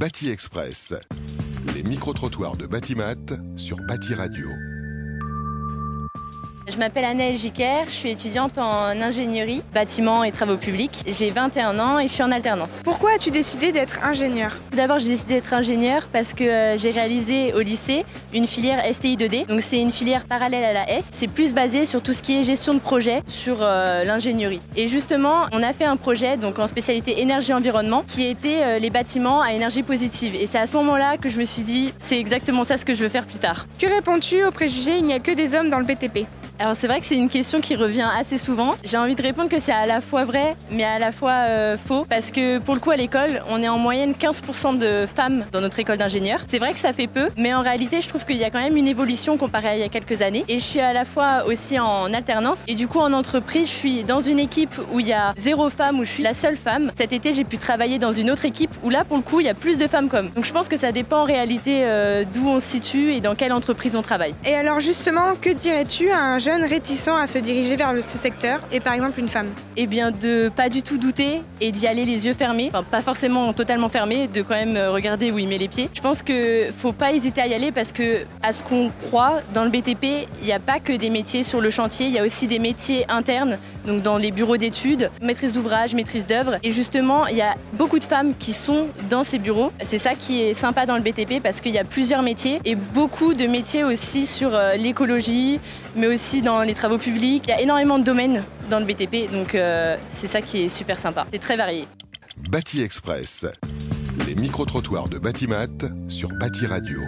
Bâti Express. Les micro-trottoirs de Batimat sur Bâti Radio. Je m'appelle Annelle Jiquer, je suis étudiante en ingénierie, bâtiment et travaux publics. J'ai 21 ans et je suis en alternance. Pourquoi as-tu décidé d'être ingénieur? Tout d'abord, j'ai décidé d'être ingénieur parce que euh, j'ai réalisé au lycée une filière STI 2D. Donc c'est une filière parallèle à la S. C'est plus basé sur tout ce qui est gestion de projet, sur euh, l'ingénierie. Et justement, on a fait un projet donc en spécialité énergie-environnement qui était euh, les bâtiments à énergie positive. Et c'est à ce moment-là que je me suis dit, c'est exactement ça ce que je veux faire plus tard. Que réponds-tu au préjugé il n'y a que des hommes dans le BTP alors c'est vrai que c'est une question qui revient assez souvent. J'ai envie de répondre que c'est à la fois vrai, mais à la fois euh, faux, parce que pour le coup à l'école, on est en moyenne 15% de femmes dans notre école d'ingénieurs. C'est vrai que ça fait peu, mais en réalité je trouve qu'il y a quand même une évolution comparée à il y a quelques années. Et je suis à la fois aussi en alternance, et du coup en entreprise, je suis dans une équipe où il y a zéro femme, où je suis la seule femme. Cet été j'ai pu travailler dans une autre équipe où là pour le coup il y a plus de femmes comme. Donc je pense que ça dépend en réalité euh, d'où on se situe et dans quelle entreprise on travaille. Et alors justement, que dirais-tu à un jeune réticent à se diriger vers ce secteur et par exemple une femme Eh bien de pas du tout douter et d'y aller les yeux fermés, enfin pas forcément totalement fermés, de quand même euh, regarder où il met les pieds. Je pense que faut pas hésiter à y aller parce que à ce qu'on croit dans le BTP, il n'y a pas que des métiers sur le chantier, il y a aussi des métiers internes donc dans les bureaux d'études, maîtrise d'ouvrage, maîtrise d'œuvre. Et justement, il y a beaucoup de femmes qui sont dans ces bureaux. C'est ça qui est sympa dans le BTP parce qu'il y a plusieurs métiers et beaucoup de métiers aussi sur euh, l'écologie, mais dans les travaux publics. Il y a énormément de domaines dans le BTP, donc euh, c'est ça qui est super sympa. C'est très varié. Bâti Express. Les micro-trottoirs de Batimat sur Bâti Radio.